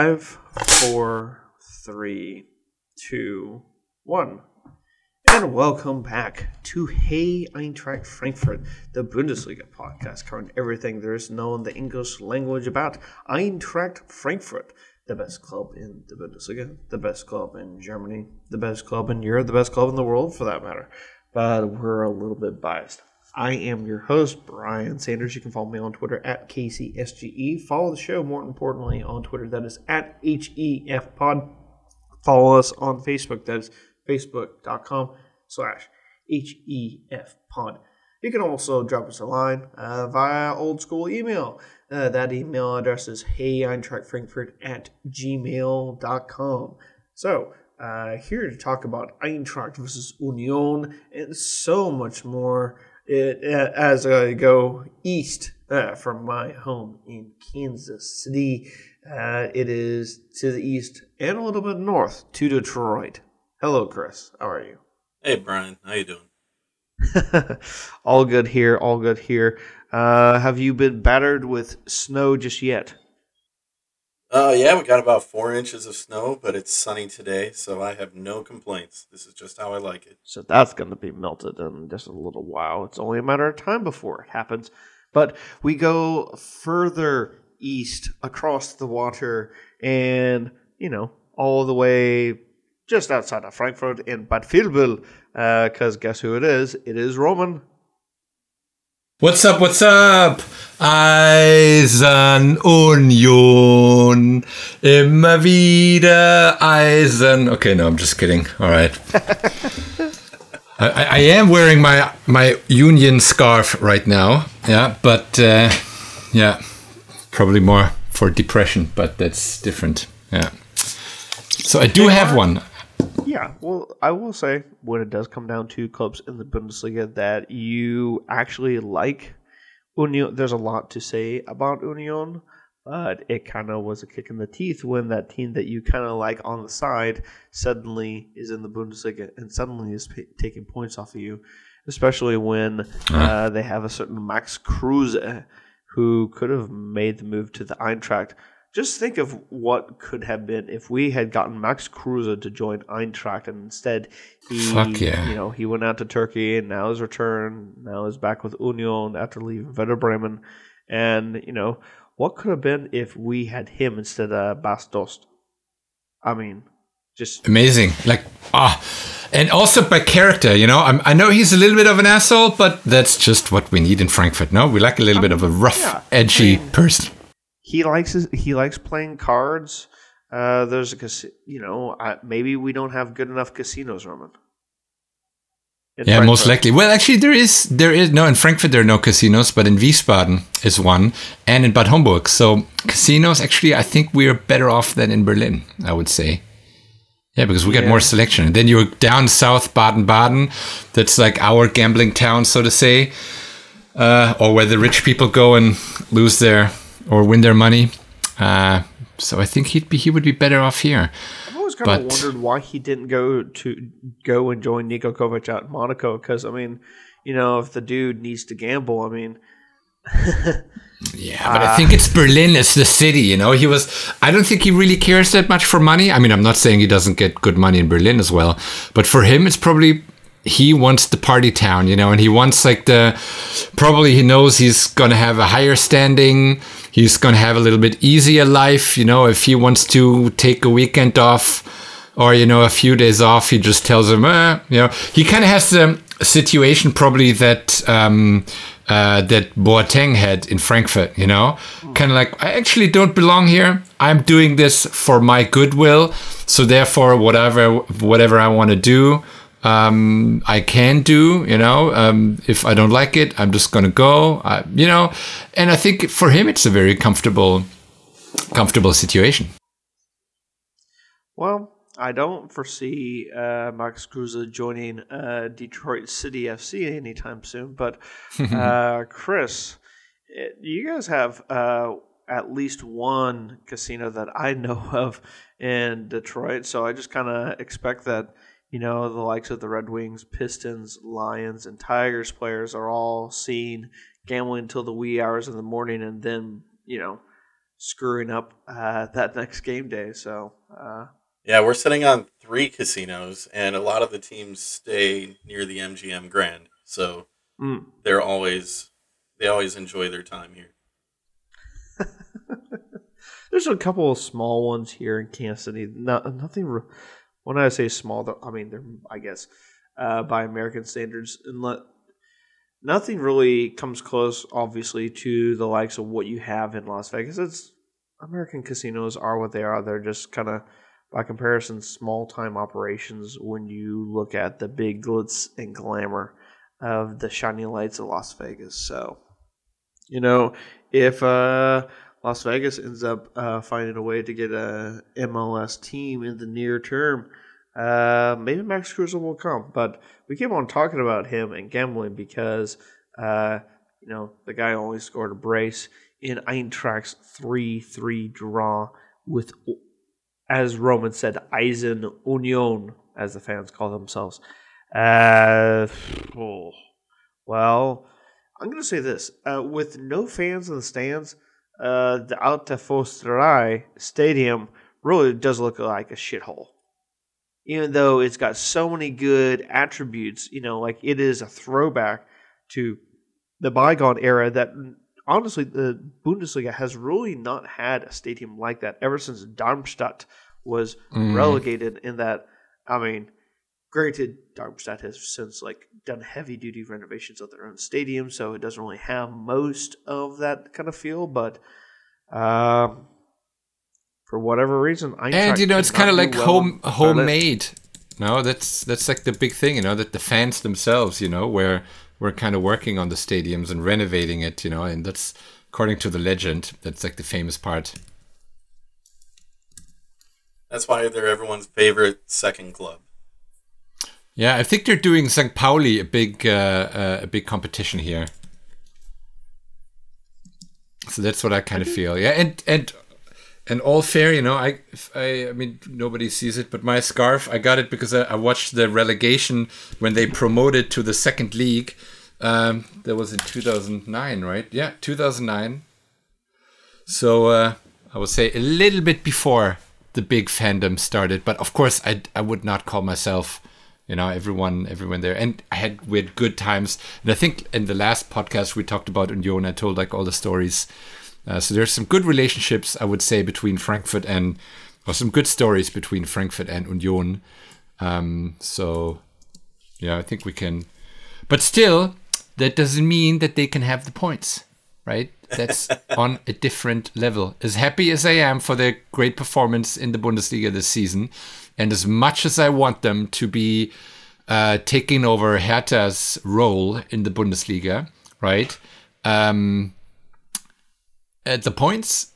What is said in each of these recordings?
Five, four, three, two, one. And welcome back to Hey Eintracht Frankfurt, the Bundesliga podcast covering everything there is known the English language about Eintracht Frankfurt, the best club in the Bundesliga, the best club in Germany, the best club in Europe, the best club in the world for that matter. But we're a little bit biased. I am your host, Brian Sanders. You can follow me on Twitter at KCSGE. Follow the show, more importantly, on Twitter. That is at HEFPod. Follow us on Facebook. That is facebook.com slash HEFPod. You can also drop us a line uh, via old school email. Uh, that email address is heyeintrachtfrankfurt at gmail.com. So, uh, here to talk about Eintracht versus Union and so much more it, as I go east uh, from my home in Kansas City. Uh, it is to the east and a little bit north to Detroit. Hello, Chris. How are you? Hey, Brian. How you doing? all good here. All good here. Uh, have you been battered with snow just yet? Uh, yeah, we got about four inches of snow, but it's sunny today, so I have no complaints. This is just how I like it. So that's going to be melted in just a little while. It's only a matter of time before it happens. But we go further east across the water and, you know, all the way just outside of Frankfurt in Bad Vilbel. Because uh, guess who it is? It is Roman. What's up? What's up? Eisern Union. Immer wieder Eisen. Okay, no, I'm just kidding. All right. I, I, am wearing my my Union scarf right now. Yeah, but uh, yeah, probably more for depression, but that's different. Yeah. So I do have one. Yeah, well, I will say when it does come down to clubs in the Bundesliga that you actually like Union. There's a lot to say about Union, but it kind of was a kick in the teeth when that team that you kind of like on the side suddenly is in the Bundesliga and suddenly is p- taking points off of you, especially when uh, they have a certain Max Kruse who could have made the move to the Eintracht just think of what could have been if we had gotten Max Kruse to join Eintracht, and instead he, yeah. you know, he went out to Turkey, and now he's returned. Now he's back with Union after leaving Werder Bremen, and you know what could have been if we had him instead of Bas Dost. I mean, just amazing. Like ah. And also by character, you know, I'm, i know he's a little bit of an asshole, but that's just what we need in Frankfurt. No, we like a little bit of a rough, yeah, edgy I mean, person he likes his, he likes playing cards. Uh, there's a casino. You know, I, maybe we don't have good enough casinos, Roman. yeah, Frankfurt. most likely. Well, actually, there is there is no in Frankfurt. There are no casinos, but in Wiesbaden is one, and in Bad Homburg. So casinos, actually, I think we're better off than in Berlin. I would say. Yeah, because we got yeah. more selection. And then you're down south, Baden Baden. That's like our gambling town, so to say, uh, or where the rich people go and lose their or win their money. Uh, so I think he'd be he would be better off here. I've always kind but, of wondered why he didn't go to go and join Niko Kovac out in Monaco. Because I mean, you know, if the dude needs to gamble, I mean. yeah, but uh, I think it's Berlin It's the city. You know, he was. I don't think he really cares that much for money. I mean, I'm not saying he doesn't get good money in Berlin as well, but for him, it's probably he wants the party town, you know, and he wants like the probably he knows he's gonna have a higher standing, he's gonna have a little bit easier life, you know, if he wants to take a weekend off or you know a few days off, he just tells him, eh, you know, he kind of has the situation probably that um, uh, that Boateng had in Frankfurt, you know, kind of like I actually don't belong here. I'm doing this for my goodwill, so therefore whatever whatever I want to do um, I can do. You know, um, if I don't like it, I'm just gonna go. I, you know, and I think for him, it's a very comfortable, comfortable situation. Well, I don't foresee uh, Max Kruse joining uh, Detroit City FC anytime soon. But uh, Chris, it, you guys have uh, at least one casino that I know of in Detroit, so I just kind of expect that you know, the likes of the Red Wings, Pistons, Lions, and Tigers players are all seen gambling until the wee hours of the morning and then, you know, screwing up uh, that next game day. So uh, Yeah, we're sitting on three casinos, and a lot of the teams stay near the MGM Grand, so mm, they're always they always enjoy their time here. there's a couple of small ones here in Kansas City. No, nothing. re- When I say small, I mean they're I guess uh, by American standards, and let, nothing really comes close, obviously, to the likes of what you have in Las Vegas. It's American casinos are what they are. They're just kind of, by comparison, small time operations when you look at the big glitz and glamour of the shiny lights of Las Vegas. So, you know, if uh, Las Vegas ends up uh, finding a way to get a MLS team in the near term, uh, maybe Max Kruse will come. But we keep on talking about him and gambling because, uh, you know, the guy only scored a brace in Eintracht's 3 3 draw with, as Roman said, Eisern Union, as the fans call themselves. Uh, oh, well, I'm going to say this. Uh, with no fans in the stands, uh, the Alte Försterei Stadium really does look like a shithole. Even though it's got so many good attributes, you know, like it is a throwback to the bygone era that honestly the Bundesliga has really not had a stadium like that ever since Darmstadt was Mm. relegated in that I mean granted Darmstadt has since like done heavy duty renovations of their own stadium so it doesn't really have most of that kind of feel but um for whatever reason and you know it's kind of like well home in homemade. No that's that's like the big thing you know that the fans themselves you know where we're kind of working on the stadiums and renovating it you know and that's according to the legend that's like the famous part. That's why they're everyone's favorite second club. Yeah i think they're doing st pauli a big uh, uh, a big competition here. So that's what i kind of feel. Yeah and and and all fair you know i i i mean nobody sees it but my scarf i got it because i, I watched the relegation when they promoted to the second league um that was in 2009 right? Yeah 2009 so uh i would say a little bit before the big fandom started but of course i i would not call myself you know everyone everyone there. And i had we had good times. And i think in the last podcast we talked about union i told like all the stories. Uh, so there's some good relationships i would say between frankfurt and or some good stories between frankfurt and union. Um, so yeah i think we can but still that doesn't mean that they can have the points right that's on a different level as happy as i am for their great performance in the bundesliga this season and as much as i want them to be uh, taking over hertha's role in the bundesliga right um, uh, the points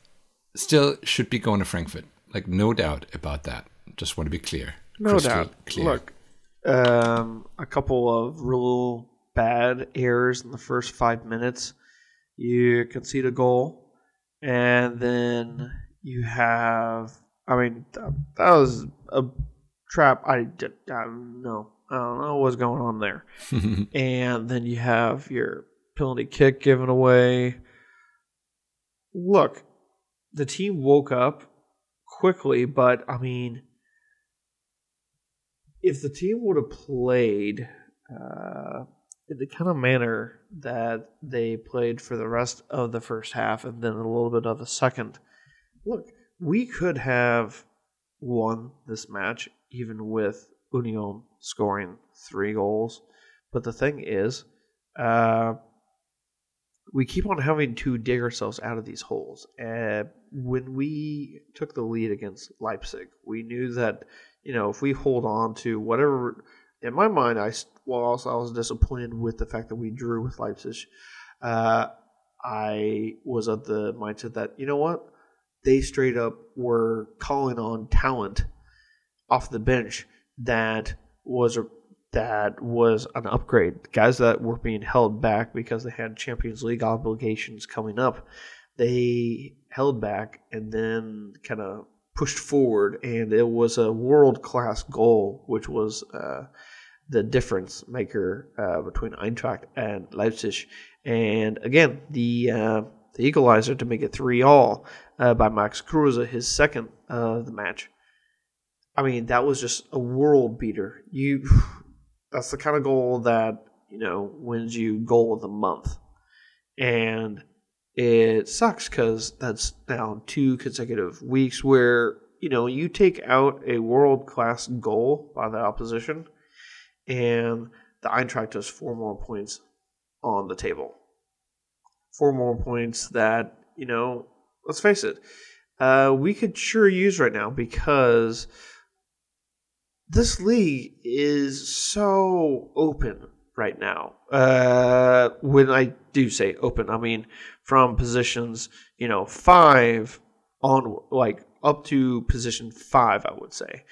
still should be going to frankfurt like no doubt about that just want to be clear No doubt. clear. Look, um, a couple of real bad errors in the first five minutes. You concede a goal, and then you have. I mean, that, that was a trap. I, did, I don't know. I don't know what's going on there. and then you have your penalty kick given away. Look, the team woke up quickly, but I mean if the team would have played uh, the kind of manner that they played for the rest of the first half and then a little bit of the second, look, we could have won this match even with Union scoring three goals. But the thing is, uh, we keep on having to dig ourselves out of these holes. Uh, when we took the lead against Leipzig, we knew that you know if we hold on to whatever. In my mind, I whilst I was disappointed with the fact that we drew with Leipzig, uh, I was of the mindset that you know what? They straight up were calling on talent off the bench that was a that was an upgrade. Guys that were being held back because they had Champions League obligations coming up, they held back and then kind of pushed forward, and it was a world class goal, which was uh, the difference maker uh, between Eintracht and Leipzig. And again, the uh, the equalizer to make it three all uh, by Max Kruse, his second of the match. I mean, that was just a world beater. You, that's the kind of goal that you know wins you goal of the month, and it sucks because that's now two consecutive weeks where you know you take out a world class goal by the opposition, and the Eintracht has four more points on the table. Four more points that you know. Let's face it, uh, we could sure use right now because this league is so open right now. Uh, when I do say open, I mean from positions, you know, five on like up to position five, I would say.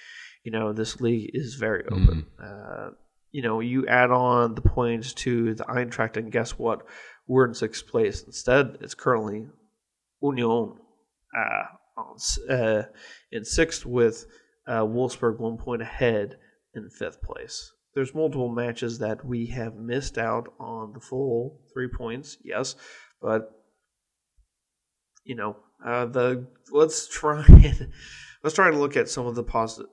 You know, this league is very open. Mm. Uh, you know, you add on the points to the Eintracht, and guess what? We're in sixth place. Instead, it's currently Union uh, on, uh, in sixth with uh, Wolfsburg one point ahead in fifth place there's multiple matches that we have missed out on the full three points, yes, but you know, uh, the let's try and let's try and look at some of the positive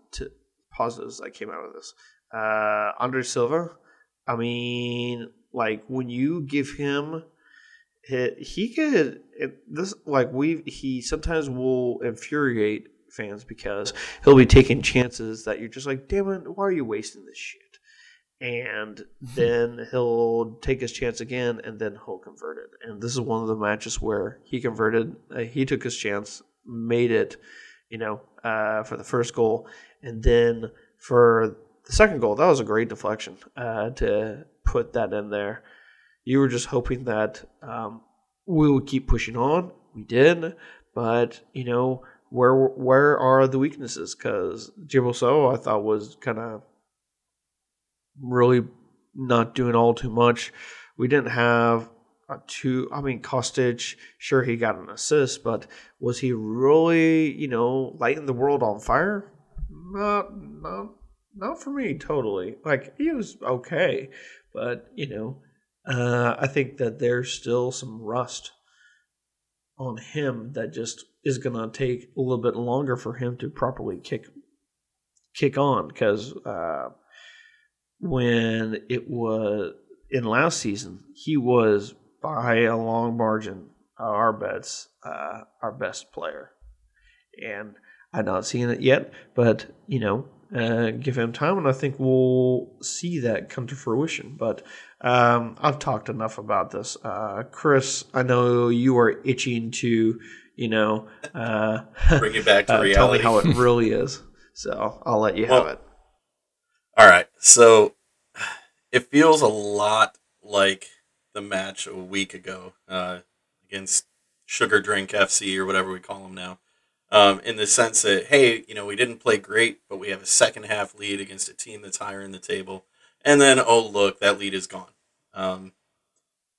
positives that came out of this. Uh, Andre Silva, I mean, like when you give him, he, he could this like we he sometimes will infuriate fans because he'll be taking chances that you're just like, damn it, why are you wasting this shit? And then he'll take his chance again, and then he'll convert it. And this is one of the matches where he converted. Uh, he took his chance, made it, you know, uh, for the first goal, and then for the second goal, that was a great deflection uh, to put that in there. You were just hoping that um, we would keep pushing on. We did, but you know where where are the weaknesses? Because Djibril Sow, I thought was kind of really not doing all too much. We didn't have a two. I mean, Kostic, sure he got an assist, but was he really, you know, lighting the world on fire? Not, not, not for me. Totally. Like he was okay, but you know, uh, I think that there's still some rust on him that just is gonna take a little bit longer for him to properly kick kick on because. Uh, when it was in last season, he was by a long margin our bets, uh, our best player. And I'm not seeing it yet, but you know, uh, give him time, and I think we'll see that come to fruition. But um, I've talked enough about this, uh, Chris. I know you are itching to, you know, uh, bring it back to reality. Tell me how it really is. So I'll let you well, have it. All right. So it feels a lot like the match a week ago uh, against Sugar Drink FC or whatever we call them now. Um, in the sense that, hey, you know, we didn't play great, but we have a second half lead against a team that's higher in the table. And then, oh, look, that lead is gone. Um,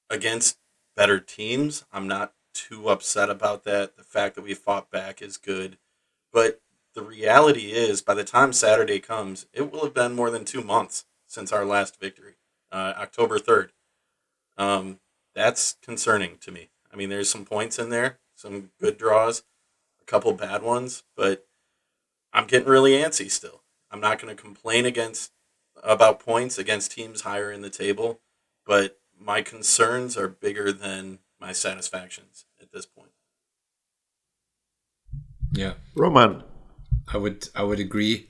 against better teams, I'm not too upset about that. The fact that we fought back is good. But the reality is, by the time Saturday comes, it will have been more than two months since our last victory, uh, October 3rd. Um, that's concerning to me. I mean, there's some points in there, some good draws, a couple bad ones, but I'm getting really antsy still. I'm not going to complain against about points against teams higher in the table, but my concerns are bigger than my satisfactions at this point. Yeah, Roman, I would I would agree.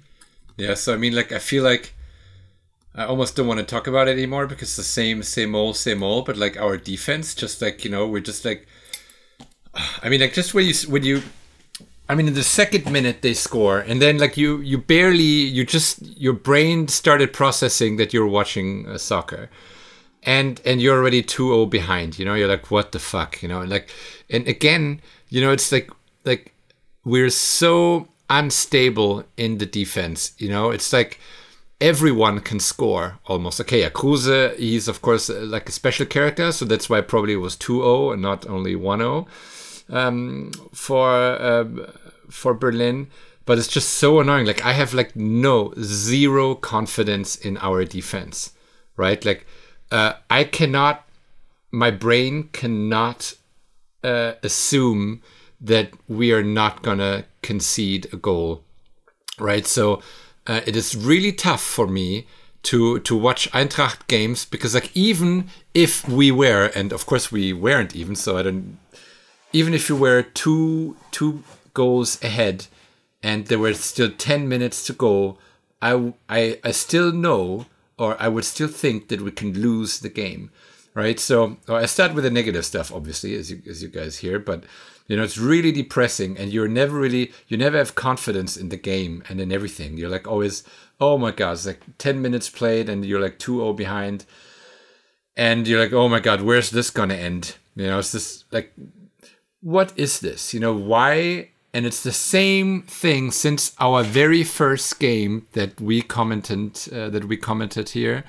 Yeah, so I mean, like I feel like I almost don't want to talk about it anymore because the same, same old, same old. But like our defense, just like you know, we're just like, I mean, like just when you when you, I mean, in the second minute they score, and then like you you barely you just your brain started processing that you're watching uh, soccer, and and you're already 2-0 behind. You know, you're like, what the fuck, you know, and like, and again, you know, it's like like we're so unstable in the defense. You know, it's like everyone can score almost. Okay, Kruse, he's of course uh, like a special character, so that's why probably it was 2-0 and not only 1-0 um, for uh, for Berlin. But it's just so annoying. Like I have like no zero confidence in our defense, right? Like uh, I cannot, my brain cannot uh, assume that we are not gonna concede a goal, right? So uh, it is really tough for me to to watch Eintracht games because like even if we were, and of course we weren't even, so I don't. Even if you were two two goals ahead, and there were still ten minutes to go, I I I still know, or I would still think that we can lose the game, right? So I start with the negative stuff, obviously, as you as you guys hear, but you know it's really depressing, and you're never really you never have confidence in the game and in everything. You're like always, oh my god, it's like ten minutes played, and you're like 2-0 behind, and you're like, oh my god, where's this gonna end? You know, it's this like, what is this? You know, why? And it's the same thing since our very first game that we commented uh, that we commented here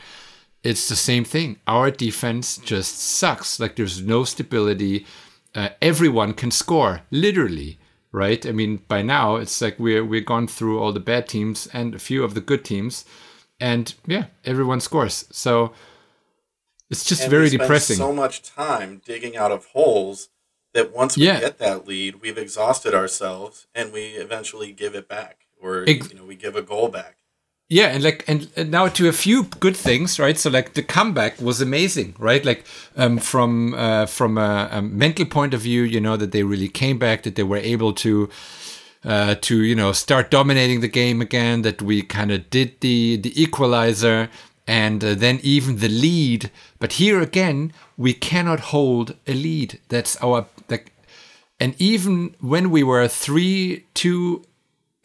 it's the same thing. Our defense just sucks. Like there's no stability. Uh, everyone can score, literally, right? I mean, by now it's like we're we're gone through all the bad teams and a few of the good teams, and yeah, everyone scores. So it's just And very we spend depressing. So much time digging out of holes that once we Yeah. get that lead, we've exhausted ourselves, and we eventually give it back, or Ex- you know, we give a goal back. Yeah, and like and, and now to a few good things, right? So like the comeback was amazing, right? Like um, from uh, from a, a mental point of view, you know that they really came back, that they were able to uh, to you know start dominating the game again, that we kind of did the the equalizer, and uh, then even the lead. But here again, we cannot hold a lead. That's our like, and even when we were three two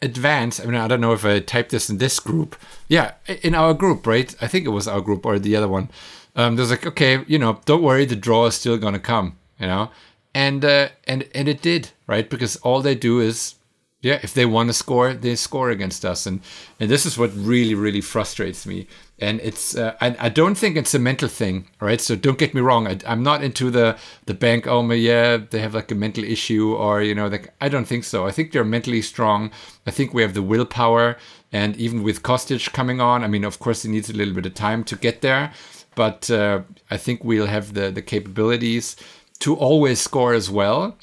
advance. I mean, I don't know if I typed this in this group. Yeah, in our group, right? I think it was our group or the other one. Um, there's like, okay, you know, don't worry, the draw is still gonna come, you know, and uh, and and it did, right? Because all they do is, yeah, if they want to score, they score against us, and and this is what really really frustrates me. And it's uh, I, I don't think it's a mental thing, right? So don't get me wrong. I, I'm not into the the bank. Oh my, yeah, they have like a mental issue, or you know, like I don't think so. I think they're mentally strong. I think we have the willpower, and even with Kostic coming on, I mean, of course, he needs a little bit of time to get there, but uh, I think we'll have the the capabilities to always score as well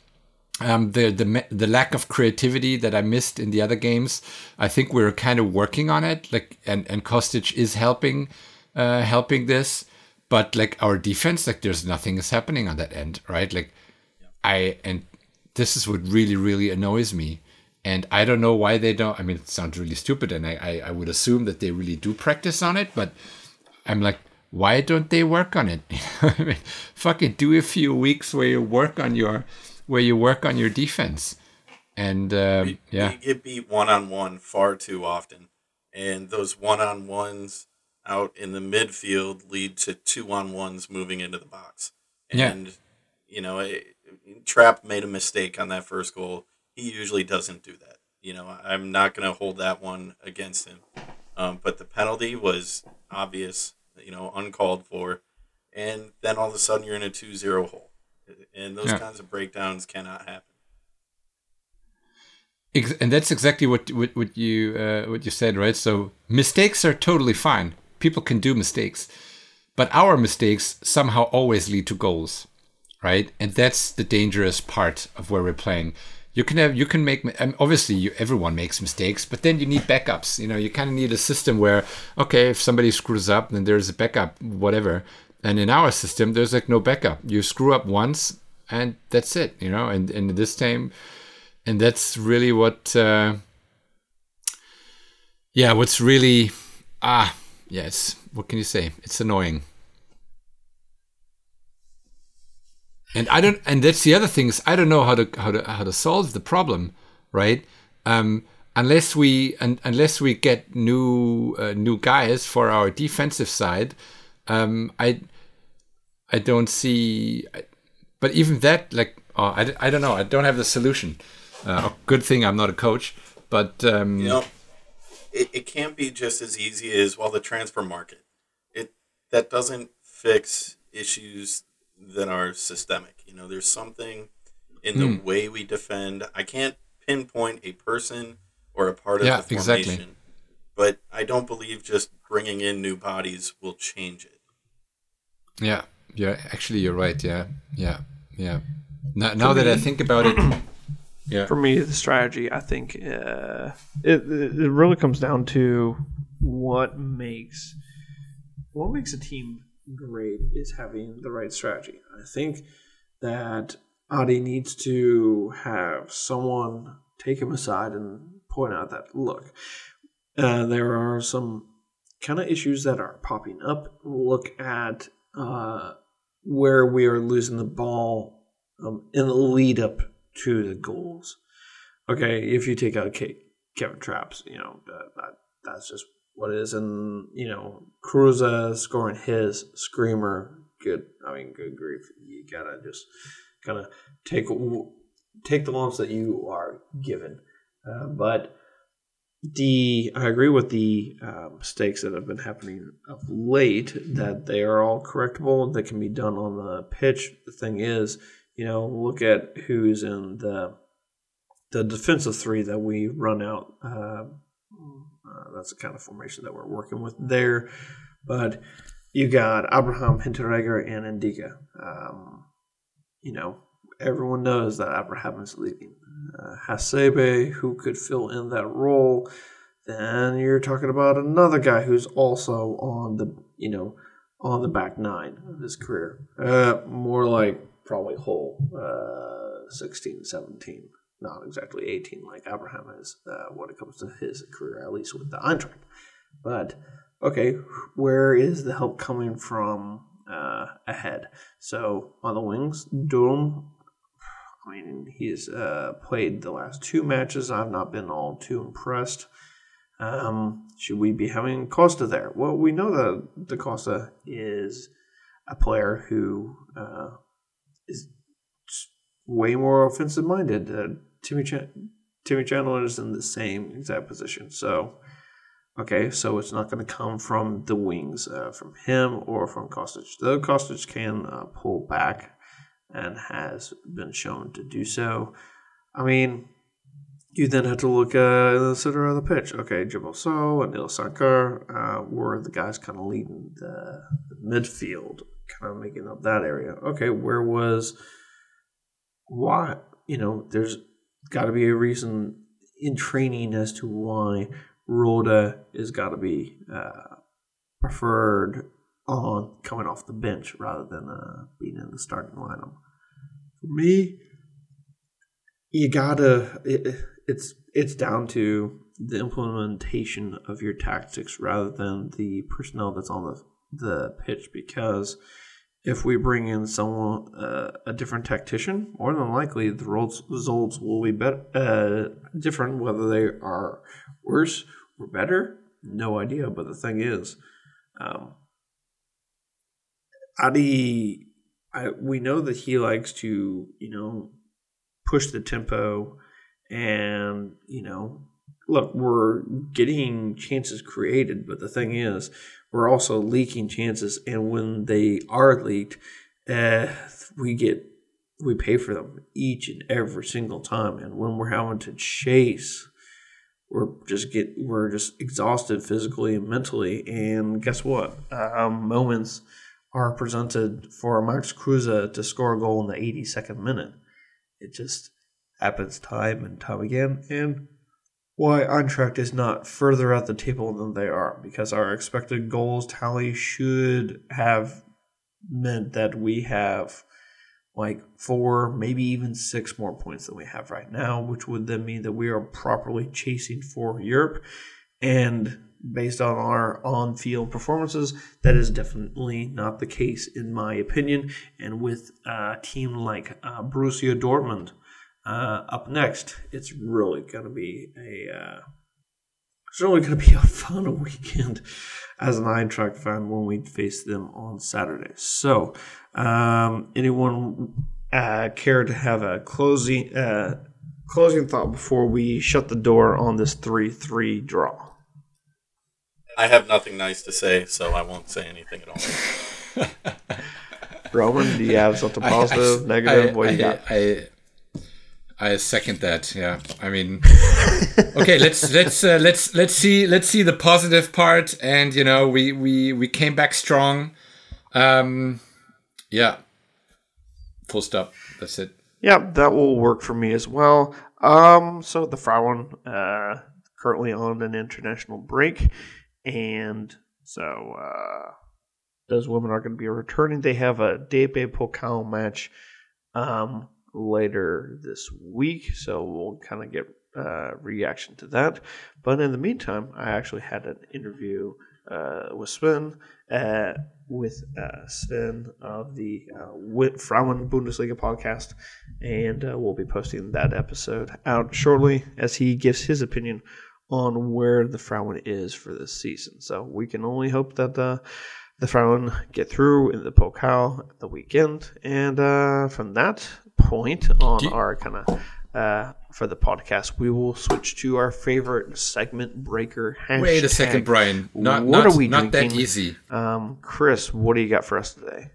um, the the the lack of creativity that I missed in the other games, I think we're kind of working on it. Like and and Kostic is helping, uh, helping this, but like our defense, like there's nothing is happening on that end, right? Like I and this is what really really annoys me, and I don't know why they don't. I mean, it sounds really stupid, and I I, I would assume that they really do practice on it, but I'm like. Why don't they work on it? I mean, fucking do a few weeks where you work on your where you work on your defense. And um, We, yeah, we get beat one on one far too often, and those one on ones out in the midfield lead to two on ones moving into the box. Yeah. And you know, it, Trapp made a mistake on that first goal. He usually doesn't do that. You know, I'm not going to hold that one against him. Um, but the penalty was obvious, you know, uncalled for. And then all of a sudden you're in a 2 0 hole. And those Yeah. kinds of breakdowns cannot happen. And that's exactly what what, what you uh, what you said, right? So mistakes are totally fine. People can do mistakes, but our mistakes somehow always lead to goals, right? And that's the dangerous part of where we're playing. You can have you can make obviously you, everyone makes mistakes, but then you need backups. You know, you kind of need a system where okay, if somebody screws up, then there's a backup, whatever. And in our system, there's like no backup. You screw up once, and that's it. You know, and and this time and that's really what uh yeah what's really ah yes what can you say it's annoying and i don't and that's the other thing is i don't know how to how to how to solve the problem right um unless we un, unless we get new uh, new guys for our defensive side um i i don't see but even that like oh, I, I don't know i don't have the solution uh, good thing i'm not a coach but um You know, it, it can't be just as easy as well the transfer market. It that doesn't fix issues that are systemic. You know, there's something in the Hmm. way we defend. I can't pinpoint a person or a part of Yeah, the formation, exactly. but I don't believe just bringing in new bodies will change it. Yeah, yeah. Actually, you're right. Yeah, yeah, yeah. Now, now that I think about it, yeah. For me, the strategy, I think, uh, it it really comes down to what makes what makes a team great is having the right strategy. I think that Adi needs to have someone take him aside and point out that look, uh, there are some kind of issues that are popping up. Look at uh, where we are losing the ball um, in the lead up to the goals. Okay, if you take out Kate, Kevin Trapp's, you know that, that that's just what it is, and you know Kruse scoring his screamer. Good, I mean, good grief, you gotta just kind of take take the lumps that you are given. Uh, but the I agree with the uh, mistakes that have been happening of late that they are all correctable. that can be done on the pitch. The thing is, you know, look at who's in the the defensive three that we run out. Uh, uh, that's the kind of formation that we're working with there. But you got Abraham Hinteregger and Ndicka. Um, you know, everyone knows that Abraham is leaving. Uh, Hasebe, who could fill in that role. Then you're talking about another guy who's also on the, you know, on the back nine of his career. Uh, more like probably whole uh, 16, 17. Not exactly 18 like Abraham is uh, when it comes to his career, at least with the Eintracht. But, okay, where is the help coming from uh, ahead? So on the wings, I mean, he's uh, played the last two matches. I've not been all too impressed. Um, should we be having Costa there? Well, we know that da Costa is a player who uh, is way more offensive minded. Uh, Timmy Ch- Timmy Chandler is in the same exact position. So, okay, so it's not going to come from the wings, uh, from him or from Kostic. Though Kostic can uh, pull back and has been shown to do so. I mean, you then have to look at the center of the pitch. Okay, Djibril Sow and Ilsanker uh, were the guys kind of leading the, midfield, kind of making up that area. Okay, where was why? You know, there's got to be a reason in training as to why Rode is got to be uh, preferred on coming off the bench rather than uh, being in the starting lineup. For me, you gotta. It, it's it's down to the implementation of your tactics rather than the personnel that's on the the pitch because if we bring in someone uh, a different tactician, more than likely the results will be better, uh, different. Whether they are worse or better, no idea. But the thing is, um, Adi, I, we know that he likes to, you know, push the tempo and, you know, look, we're getting chances created, but the thing is, we're also leaking chances. And when they are leaked, uh, we get, we pay for them each and every single time. And when we're having to chase, we're just get we're just exhausted physically and mentally and guess what um, moments are presented for Max Kruse to score a goal in the 82nd minute. It just happens time and time again, and why Eintracht is not further at the table than they are, because our expected goals tally should have meant that we have like four, maybe even six more points than we have right now, which would then mean that we are properly chasing for Europe. And based on our on field performances. That is definitely not the case, in my opinion. And with a team like uh, Borussia Dortmund uh, up next, it's really going to be a. Uh, it's really going to be a fun weekend as an Eintracht fan when we face them on Saturday. So, um, anyone uh, care to have a closing uh, closing thought before we shut the door on this three three draw? I have nothing nice to say, so I won't say anything at all. Roman, do you have something positive, I, I, negative? I, what do you got? I, I second that. Yeah, I mean, okay, let's let's uh, let's let's see let's see the positive part, and you know, we we we came back strong. Um, yeah, full stop. That's it. Yeah, that will work for me as well. Um, so the Frauen uh, currently on an international break, and so uh, those women are going to be returning. They have a DFB Pokal match um, later this week, so we'll kind of get uh, reaction to that. But in the meantime, I actually had an interview uh, with Sven, uh, with uh, Sven of the uh, Frauen Bundesliga podcast, and we'll be posting that episode out shortly as he gives his opinion on where the Frauen is for this season. So we can only hope that the the Frauen get through in the Pokal at the weekend, and uh, from that point on you- our kind of uh, for the podcast, we will switch to our favorite segment breaker. Hashtag. Wait a second, Brian. Not, what not, are we not drinking? that easy. Um, Chris, what do you got for us today?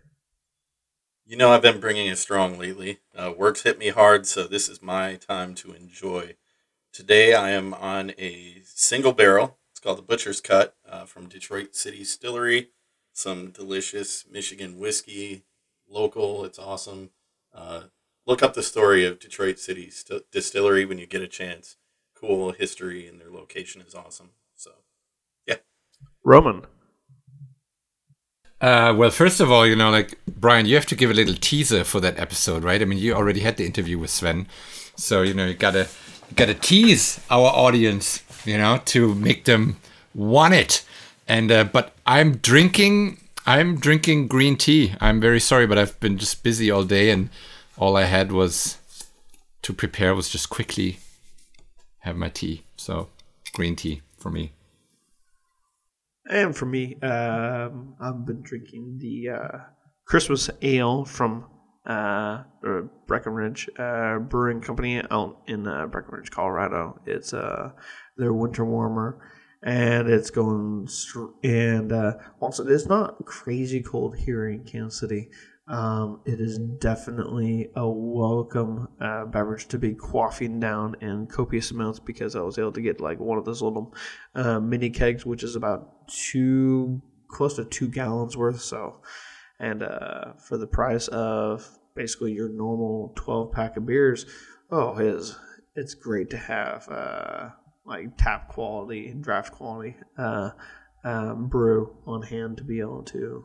You know, I've been bringing it strong lately. Uh, work's hit me hard, so this is my time to enjoy. Today, I am on a single barrel. It's called the Butcher's Cut uh, from Detroit City Distillery. Some delicious Michigan whiskey, local. It's awesome. Uh, look up the story of Detroit City St- Distillery when you get a chance. Cool history and their location is awesome. So, yeah. Roman. Uh, well, first of all, you know, like Brian, you have to give a little teaser for that episode, right? I mean, you already had the interview with Sven, so you know you gotta you gotta tease our audience, you know, to make them want it. And uh, but I'm drinking, I'm drinking green tea. I'm very sorry, but I've been just busy all day and all I had was to prepare was just quickly have my tea. So green tea for me. And for me, um, I've been drinking the uh, Christmas ale from uh, Breckenridge uh, Brewing Company out in uh, Breckenridge, Colorado. It's uh, their winter warmer, and it's going. Str- and uh, also, it's not crazy cold here in Kansas City. Um, it is definitely a welcome uh, beverage to be quaffing down in copious amounts because I was able to get like one of those little uh, mini kegs, which is about two, close to two gallons worth. So, and uh, for the price of basically your normal 12 pack of beers, oh, it is, it's great to have uh, like tap quality, draft quality uh, um, brew on hand to be able to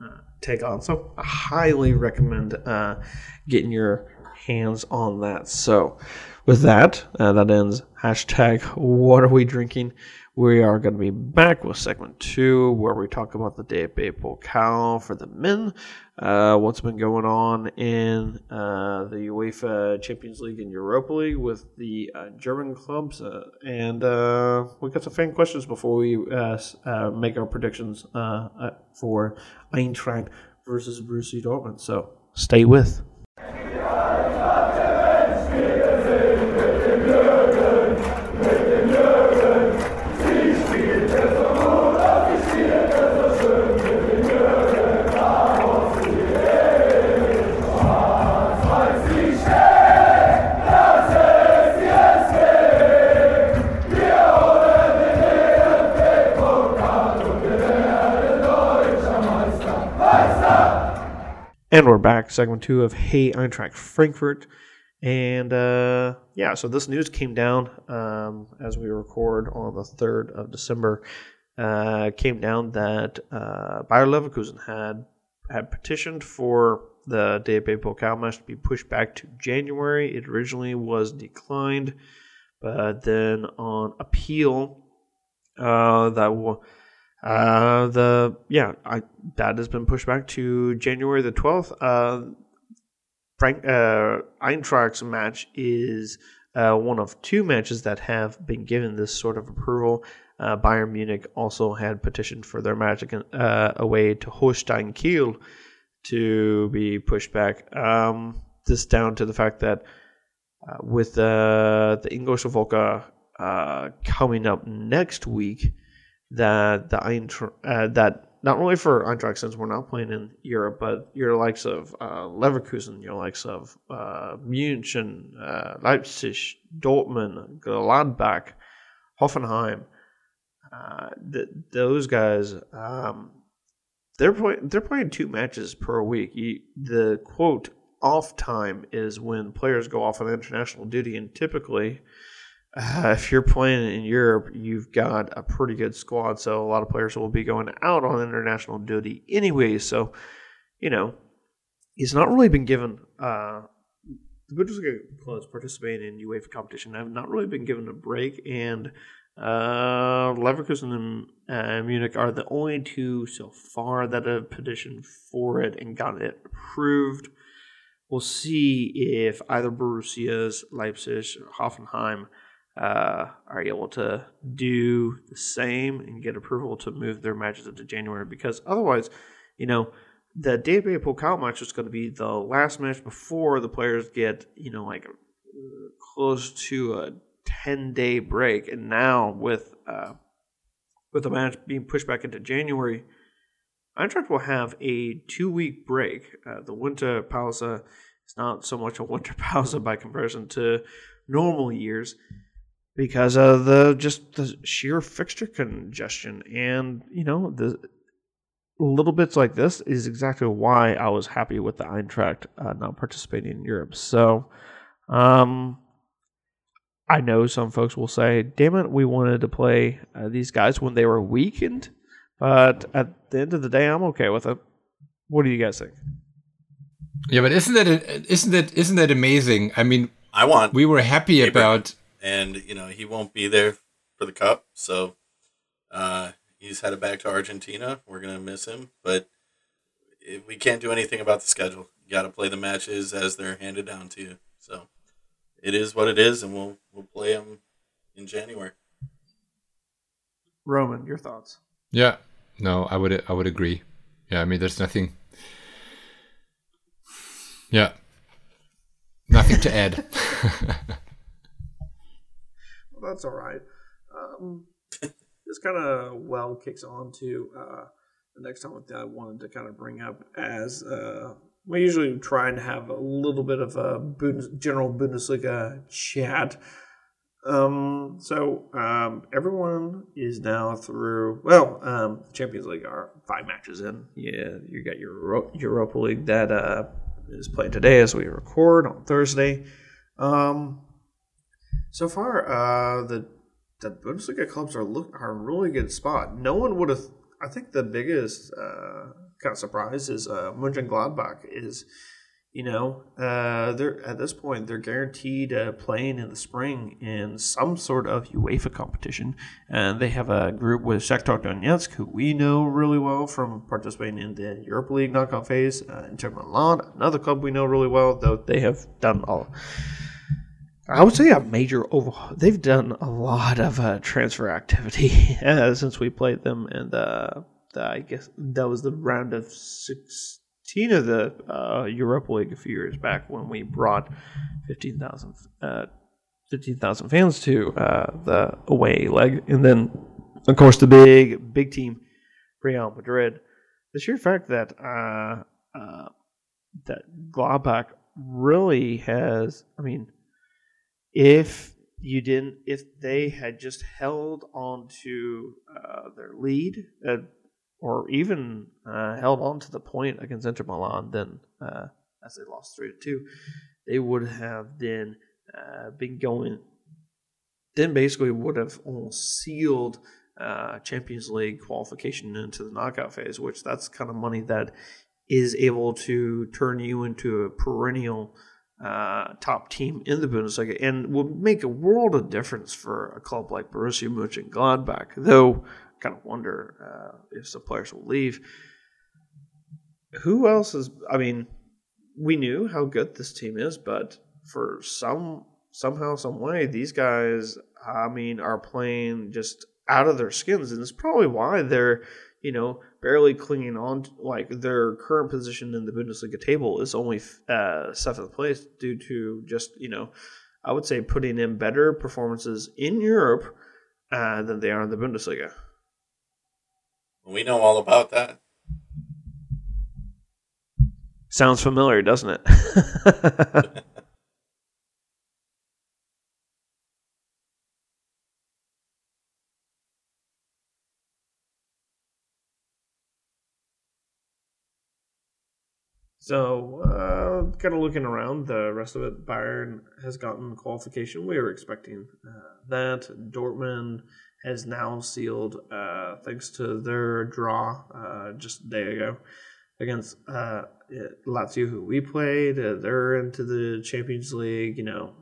uh, take on. So I highly recommend uh, getting your hands on that. So with that, uh, that ends hashtag what are we drinking. We are going to be back with segment two, where we talk about the day of DFB Pokal for the men, uh, what's been going on in uh, the UEFA Champions League and Europa League with the uh, German clubs, uh, and uh, we got some fan questions before we uh, make our predictions for Eintracht versus Borussia Dortmund. So stay with. And we're back, segment two of Hey Eintracht Frankfurt. And uh, yeah, so this news came down um, as we record on the 3rd of December. Uh, came down that uh, Bayer Leverkusen had had petitioned for the DFB Pokal match to be pushed back to January. It originally was declined, but then on appeal, uh, that will uh, the yeah, I, that has been pushed back to January the twelfth. Uh, Frank uh, Eintracht's match is uh, one of two matches that have been given this sort of approval. Uh, Bayern Munich also had petitioned for their match uh, away to Holstein Kiel to be pushed back. Um, this down to the fact that uh, with uh, the English Woche uh, coming up next week, that the uh, that not only for Eintracht since we're not playing in Europe, but your likes of uh, Leverkusen, your likes of uh, München, uh, Leipzig, Dortmund, Gladbach, Hoffenheim, uh, th- those guys, um, they're playing they're playing two matches per week. You, the quote off time is when players go off on international duty, and typically, uh, if you're playing in Europe, you've got a pretty good squad. So a lot of players will be going out on international duty anyway. So, you know, he's not really been given. Uh, the Bundesliga clubs participating in UEFA competition have not really been given a break, and uh, Leverkusen and uh, Munich are the only two so far that have petitioned for it and got it approved. We'll see if either Borussia's, Leipzig, Hoffenheim uh, are able to do the same and get approval to move their matches into January because otherwise, you know, the DFB Pokal match is going to be the last match before the players get, you know, like close to a 10 day break. And now with uh, with the match being pushed back into January, Eintracht will have a two week break. Uh, the winter pause is not so much a winter pause by comparison to normal years because of the just the sheer fixture congestion and you know the little bits like this is exactly why I was happy with the Eintracht uh, not participating in Europe. So, um, I know some folks will say, "Damn it, we wanted to play uh, these guys when they were weakened," but at the end of the day, I'm okay with it. What do you guys think? Yeah, but isn't that isn't that isn't that amazing? I mean, I want we were happy about, and you know he won't be there for the cup, so uh, he's headed back to Argentina. We're gonna miss him, but we can't do anything about the schedule. You got to play the matches as they're handed down to you. So it is what it is, and we'll we'll play them in January. Roman, your thoughts? Yeah, no, I would I would agree. Yeah, I mean, there's nothing. Yeah, nothing to add. that's all right. Um, this kind of well kicks on to uh, the next topic that I wanted to kind of bring up as uh, we usually try and have a little bit of a general Bundesliga chat. Um, so um, everyone is now through. Well, um, Champions League are five matches in. Yeah, you got your Euro- Europa League that uh, is played today as we record on Thursday. Um, so far, uh, the the Bundesliga clubs are look are in a really good spot. No one would have. I think the biggest uh, kind of surprise is uh, Mönchengladbach is, you know, uh, they're at this point they're guaranteed uh, playing in the spring in some sort of UEFA competition, and they have a group with Shakhtar Donetsk, who we know really well from participating in the Europa League knockout phase. Uh, Inter Milan, another club we know really well, though they have done all. I would say a major overhaul. They've done a lot of uh, transfer activity uh, since we played them, and uh, the, I guess that was the round of sixteen of the uh, Europa League a few years back when we brought fifteen thousand uh, 15,000 fans to uh, the away leg, and then of course the big big team, Real Madrid. The sheer fact that that Gladbach really has, I mean if you didn't, if they had just held on to uh, their lead, uh, or even uh, held on to the point against Inter Milan, then uh, as they lost three to two, they would have then uh, been going. Then basically would have almost sealed uh, Champions League qualification into the knockout phase, which that's kind of money that is able to turn you into a perennial uh, top team in the Bundesliga and will make a world of difference for a club like Borussia Mönchengladbach. Though, I kind of wonder uh, if some players will leave. Who else is? I mean, we knew how good this team is, but for some somehow, some way, these guys, I mean, are playing just out of their skins, and it's probably why they're you know, barely clinging on. To, like their current position in the Bundesliga table is only uh, seventh place due to just you know, I would say putting in better performances in Europe uh, than they are in the Bundesliga. We know all about that. Sounds familiar, doesn't it? So, uh, kind of looking around, the rest of it, Bayern has gotten qualification. We were expecting uh, that. Dortmund has now sealed, uh, thanks to their draw uh, just a day ago against uh, Lazio, who we played. Uh, they're into the Champions League. You know,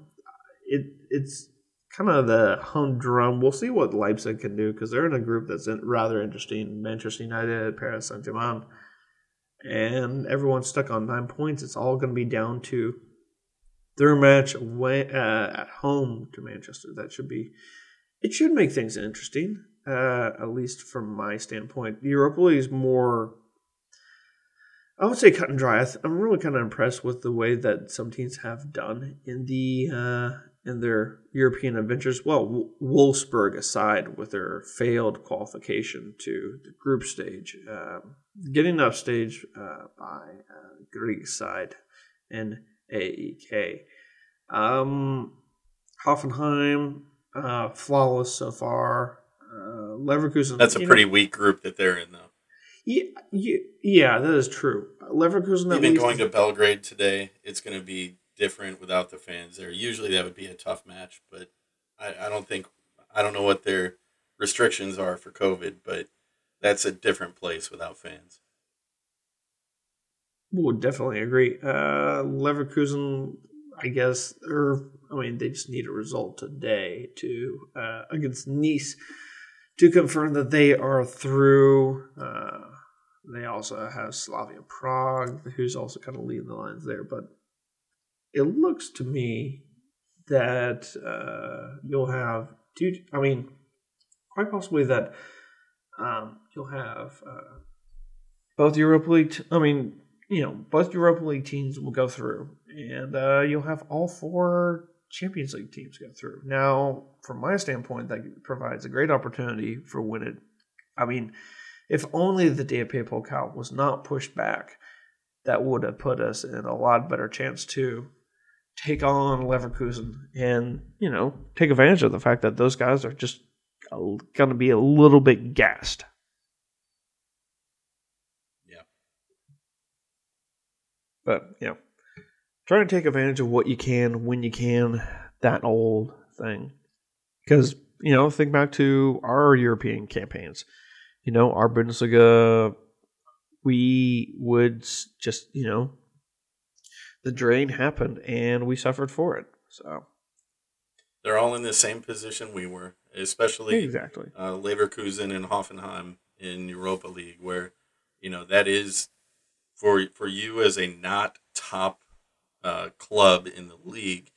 it it's kind of the humdrum. We'll see what Leipzig can do because they're in a group that's rather interesting. Manchester United, Paris Saint Germain and everyone's stuck on nine points. It's all going to be down to their match uh, at home to Manchester. That should be. It should make things interesting, uh, at least from my standpoint. The Europa League is more. I would say cut and dry. I'm really kind of impressed with the way that some teams have done in the uh, in their European adventures. Well, Wolfsburg aside, with their failed qualification to the group stage, um, getting off stage uh, by uh, Greek side in AEK. Um, Hoffenheim, uh, flawless so far. Uh, Leverkusen. That's a pretty know, weak group that they're in, though. Yeah, yeah, yeah, that is true. Leverkusen. Even going to Belgrade today, it's going to be different without the fans there. Usually that would be a tough match, but I, I don't think I don't know what their restrictions are for COVID, but that's a different place without fans. Would definitely agree. Uh, Leverkusen, I guess, or I mean, they just need a result today to uh, against Nice to confirm that they are through. Uh, they also have Slavia Prague, who's also kind of leading the lines there, but it looks to me that uh, you'll have two. I mean, quite possibly that um, you'll have uh, both Europa League. T- I mean, you know, both Europa League teams will go through, and uh, you'll have all four Champions League teams go through. Now, from my standpoint, that provides a great opportunity for when it. I mean, if only the DFB Pokal was not pushed back, that would have put us in a lot better chance to take on Leverkusen and, you know, take advantage of the fact that those guys are just going to be a little bit gassed. Yeah. But, you know, trying to take advantage of what you can when you can, that old thing. Because, you know, think back to our European campaigns. You know, our Bundesliga, we would just, you know, the drain happened and we suffered for it. So they're all in the same position we were, especially exactly uh, Leverkusen and Hoffenheim in Europa League, where you know that is for for you as a not top uh, club in the league,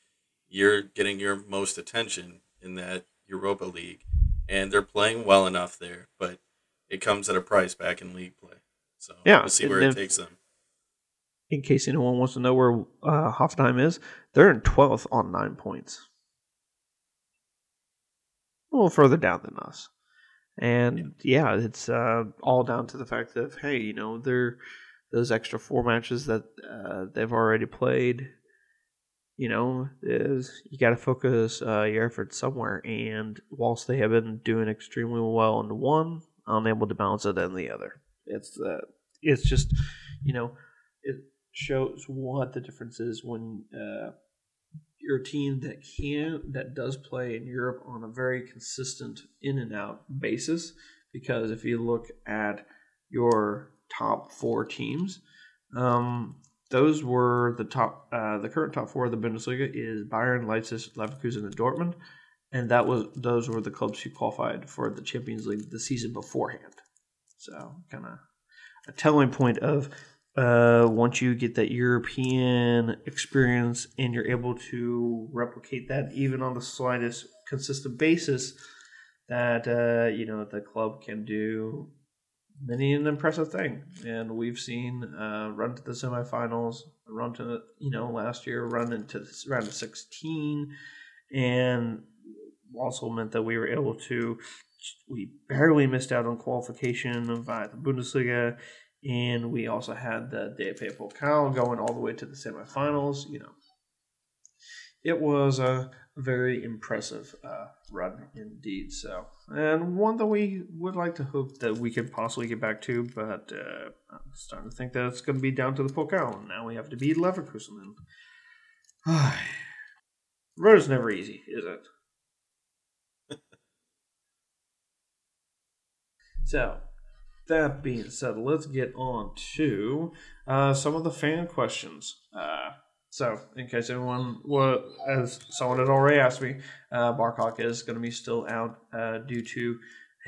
you're getting your most attention in that Europa League, and they're playing well enough there, but it comes at a price back in league play. So yeah, we'll see where it takes them in case anyone wants to know where uh, Hoffenheim is, they're in 12th on nine points. A little further down than us. And yeah, it's uh, all down to the fact that, hey, you know, they're those extra four matches that uh, they've already played. You know, is you got to focus uh, your efforts somewhere. And whilst they have been doing extremely well in one, unable to balance it in the other. It's uh, it's just, you know, it shows what the difference is when uh, you're a team that can that does play in Europe on a very consistent in and out basis. Because if you look at your top four teams, um, those were the top. Uh, the current top four of the Bundesliga is Bayern, Leipzig, Leverkusen, and Dortmund, and that was those were the clubs who qualified for the Champions League the season beforehand. So, kind of a telling point of uh, once you get that European experience and you're able to replicate that even on the slightest consistent basis, that uh, you know the club can do many an impressive thing. And we've seen uh, run to the semifinals, run to you know last year, run into round of 16, and also meant that we were able to. We barely missed out on qualification via the Bundesliga and we also had the DFB Pokal going all the way to the semifinals. You know, it was a very impressive uh, run indeed. So, and one that we would like to hope that we could possibly get back to, but uh, starting to think that it's going to be down to the Pokal. Now we have to beat Leverkusen. And road is never easy, is it? so, that being said, let's get on to uh, some of the fan questions. Uh, so, in case anyone, well, as someone had already asked me, uh, Barkok is going to be still out uh, due to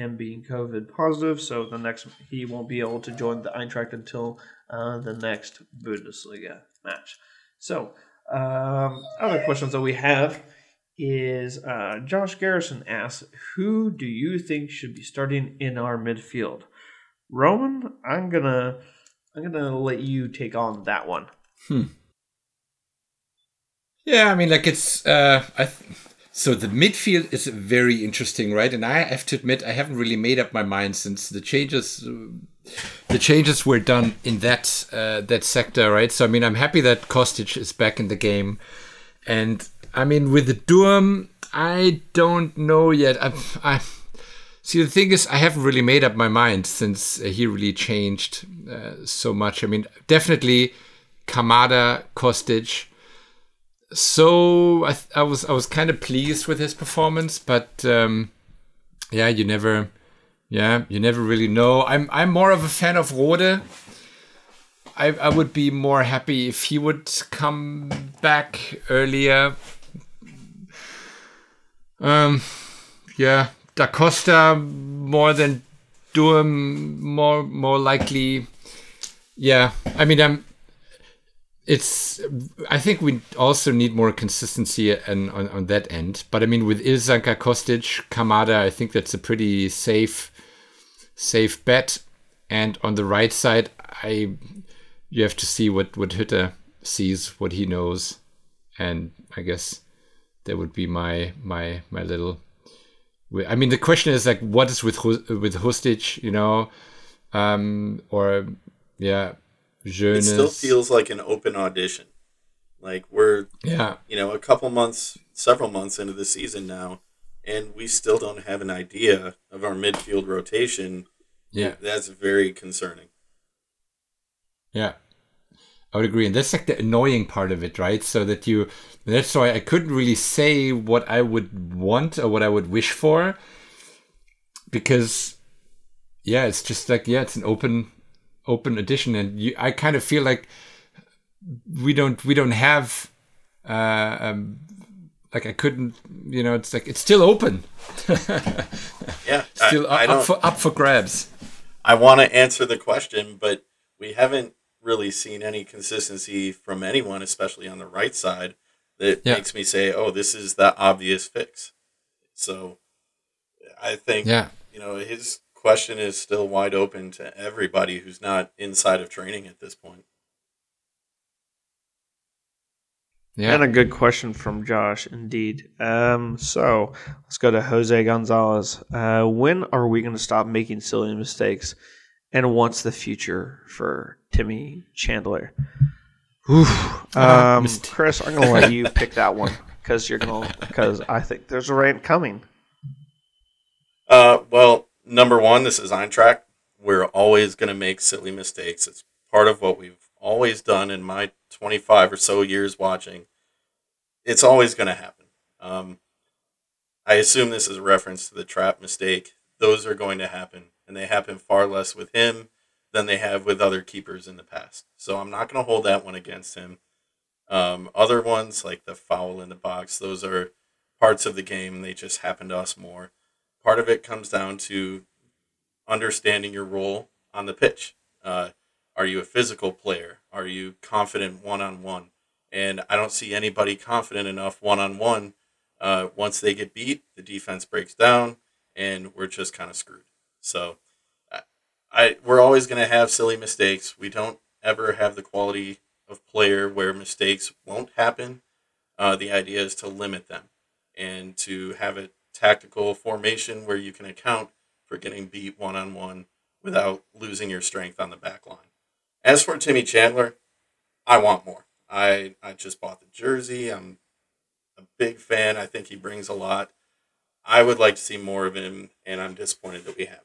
him being COVID positive. So the next he won't be able to join the Eintracht until uh, the next Bundesliga match. So, um, other questions that we have is uh, Josh Garrison asks, "Who do you think should be starting in our midfield?" Roman, I'm gonna I'm gonna let you take on that one. Hmm. Yeah, I mean, like it's. Uh, I th- so the midfield is very interesting, right? And I have to admit, I haven't really made up my mind since the changes. The changes were done in that uh, that sector, right? So I mean, I'm happy that Kostic is back in the game, and I mean, with the Durm, I don't know yet. I, I see. The thing is, I haven't really made up my mind since he really changed uh, so much. I mean, definitely Kamada, Kostic so I, I was I was kind of pleased with his performance, but um, yeah, you never, yeah, you never really know. I'm I'm more of a fan of Rode. I I would be more happy if he would come back earlier. Um, yeah, Da Costa more than Durm more more likely. Yeah, I mean I'm it's I think we also need more consistency and on, on that end. But I mean with Ilsanker, Kostic, Kamada, I think that's a pretty safe safe bet. And on the right side, I you have to see what what Hütter sees, what he knows, and I guess that would be my my my little. I mean, the question is like, what is with with Hostage, you know, um, or yeah, it still feels like an open audition. Like we're yeah, you know, a couple months, several months into the season now, and we still don't have an idea of our midfield rotation. Yeah, that's very concerning. Yeah, I would agree, and that's like the annoying part of it, right? So that you, that's why I couldn't really say what I would want or what I would wish for, because yeah, it's just like yeah, it's an open open edition, and you, I kind of feel like we don't we don't have uh, um, like I couldn't you know it's like it's still open. yeah, still I, up, I up for up for grabs. I want to answer the question, but we haven't really seen any consistency from anyone, especially on the right side, that yeah. makes me say, "Oh, this is the obvious fix." So, I think yeah. you know his question is still wide open to everybody who's not inside of training at this point. Yeah. And a good question from Josh, indeed. Um, so let's go to Jose Gonzalez. Uh, when are we going to stop making silly mistakes? And what's the future for Timmy Chandler? Oof. Um, Chris, I'm going to let you pick that one because you're going to because I think there's a rant coming. Uh, well, number one, this is Eintracht. We're always going to make silly mistakes. It's part of what we've always done in my 25 or so years watching. It's always going to happen. Um, I assume this is a reference to the Trapp mistake. Those are going to happen, and they happen far less with him than they have with other keepers in the past. So I'm not going to hold that one against him. Um, other ones, like the foul in the box, those are parts of the game. They just happen to us more part of it comes down to understanding your role on the pitch. Uh, are you a physical player? Are you confident one on one? And I don't see anybody confident enough one on one. Once they get beat, the defense breaks down, and we're just kind of screwed. So, I, I we're always going to have silly mistakes. We don't ever have the quality of player where mistakes won't happen. Uh, the idea is to limit them and to have a tactical formation where you can account for getting beat one on one without losing your strength on the back line. As for Timmy Chandler, I want more. I I just bought the jersey. I'm a big fan. I think he brings a lot. I would like to see more of him, and I'm disappointed that we haven't.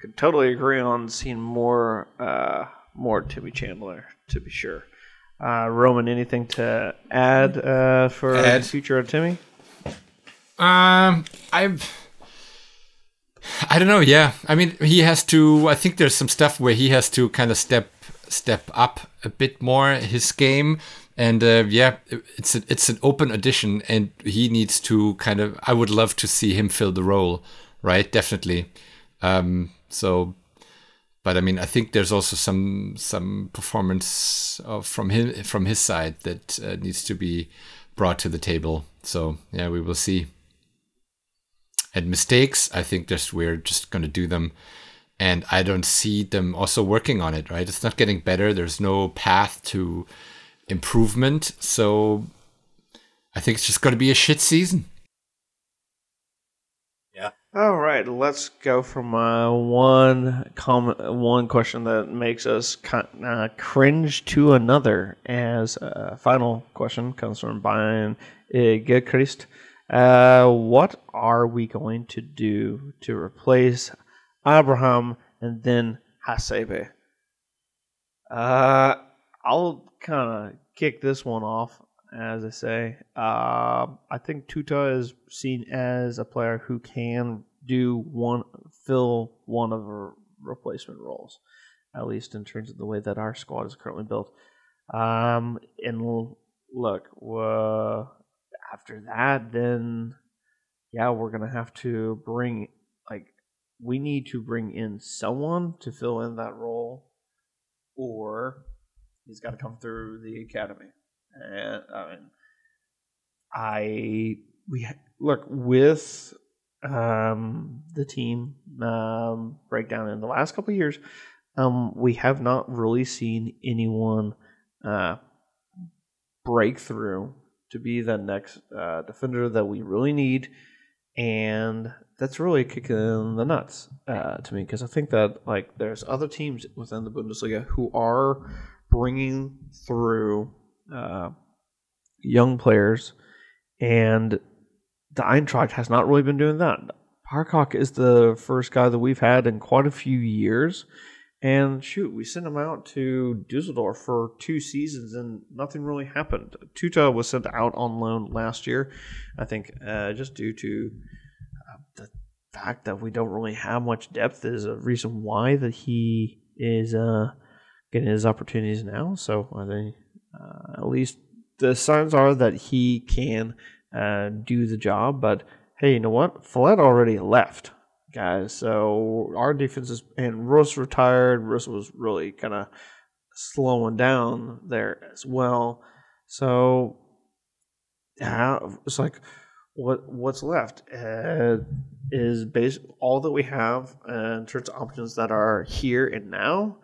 Could totally agree on seeing more uh, more Timmy Chandler to be sure. Uh, Roman, anything to add uh, for Add? the future of Timmy? Um, I've. I don't know. Yeah, I mean, he has to. I think there's some stuff where he has to kind of step step up a bit more his game, and uh, yeah, it's a, it's an open audition, and he needs to kind of. I would love to see him fill the role, right? Definitely. Um, so, but I mean, I think there's also some some performance of, from him from his side that uh, needs to be brought to the table. So yeah, we will see and mistakes i think just we're just going to do them and i don't see them also working on it right it's not getting better there's no path to improvement so i think it's just going to be a shit season Yeah. All right, let's go from uh, one comment, one question that makes us ki- uh, cringe to another. As a final question comes from Brian Gilchrist. Uh, what are we going to do to replace Abraham and then Hasebe? Uh, I'll kind of kick this one off, as I say. Uh, I think Tuta is seen as a player who can do one, fill one of her replacement roles, at least in terms of the way that our squad is currently built. Um, and look, uh, after that, then yeah, we're gonna have to bring like we need to bring in someone to fill in that role, or he's got to come through the academy. And I mean, I we look with um, the team um, breakdown in the last couple of years. Um, we have not really seen anyone uh, break through to be the next uh, defender that we really need, and that's really kicking the nuts uh, to me because I think that like there's other teams within the Bundesliga who are bringing through uh, young players, and the Eintracht has not really been doing that. Barkok is the first guy that we've had in quite a few years. And shoot, we sent him out to Dusseldorf for two seasons and nothing really happened. Tuta was sent out on loan last year, I think, uh, just due to uh, the fact that we don't really have much depth is a reason why that he is uh, getting his opportunities now. So I think uh, at least the signs are that he can uh, do the job. But hey, you know what? Falette already left, guys. So our defense is and Russ retired. Russ was really kind of slowing down there as well. So it's like what what's left uh, is base all that we have uh, in terms of options that are here and now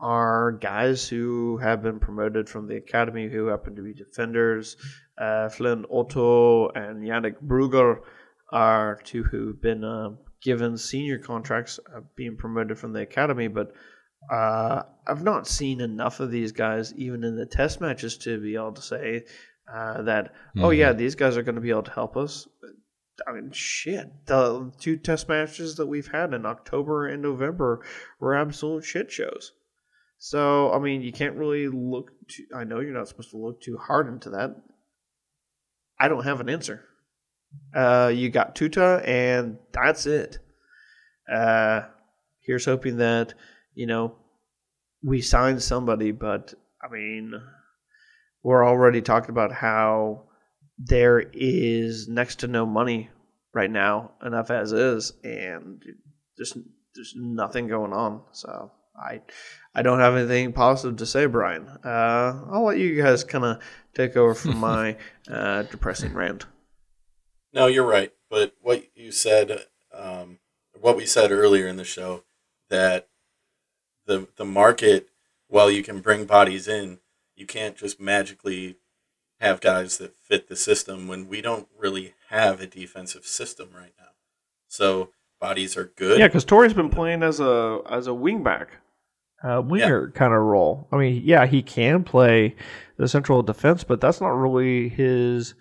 are guys who have been promoted from the academy who happen to be defenders. Uh, Flynn Otto and Yannick Brugger are two who've been uh, given senior contracts uh, being promoted from the academy, but uh, I've not seen enough of these guys, even in the test matches, to be able to say uh, that, oh, yeah, these guys are going to be able to help us. I mean, shit. The two test matches that we've had in October and November were absolute shit shows. So, I mean, you can't really look I know you're not supposed to look too hard into that. I don't have an answer. Uh, you got Tuta, and that's it. Uh, here's hoping that, you know, we sign somebody, but, I mean, we're already talking about how there is next to no money right now, enough as is, and there's, there's nothing going on. So I I don't have anything positive to say, Brian. Uh, I'll let you guys kind of take over from my uh, depressing rant. No, you're right. But what you said, um, what we said earlier in the show, that the the market, while you can bring bodies in, you can't just magically have guys that fit the system when we don't really have a defensive system right now. So bodies are good. Yeah, because Touré's been playing as a as a wingback, uh, winger kind of role. I mean, yeah, he can play the central defense, but that's not really his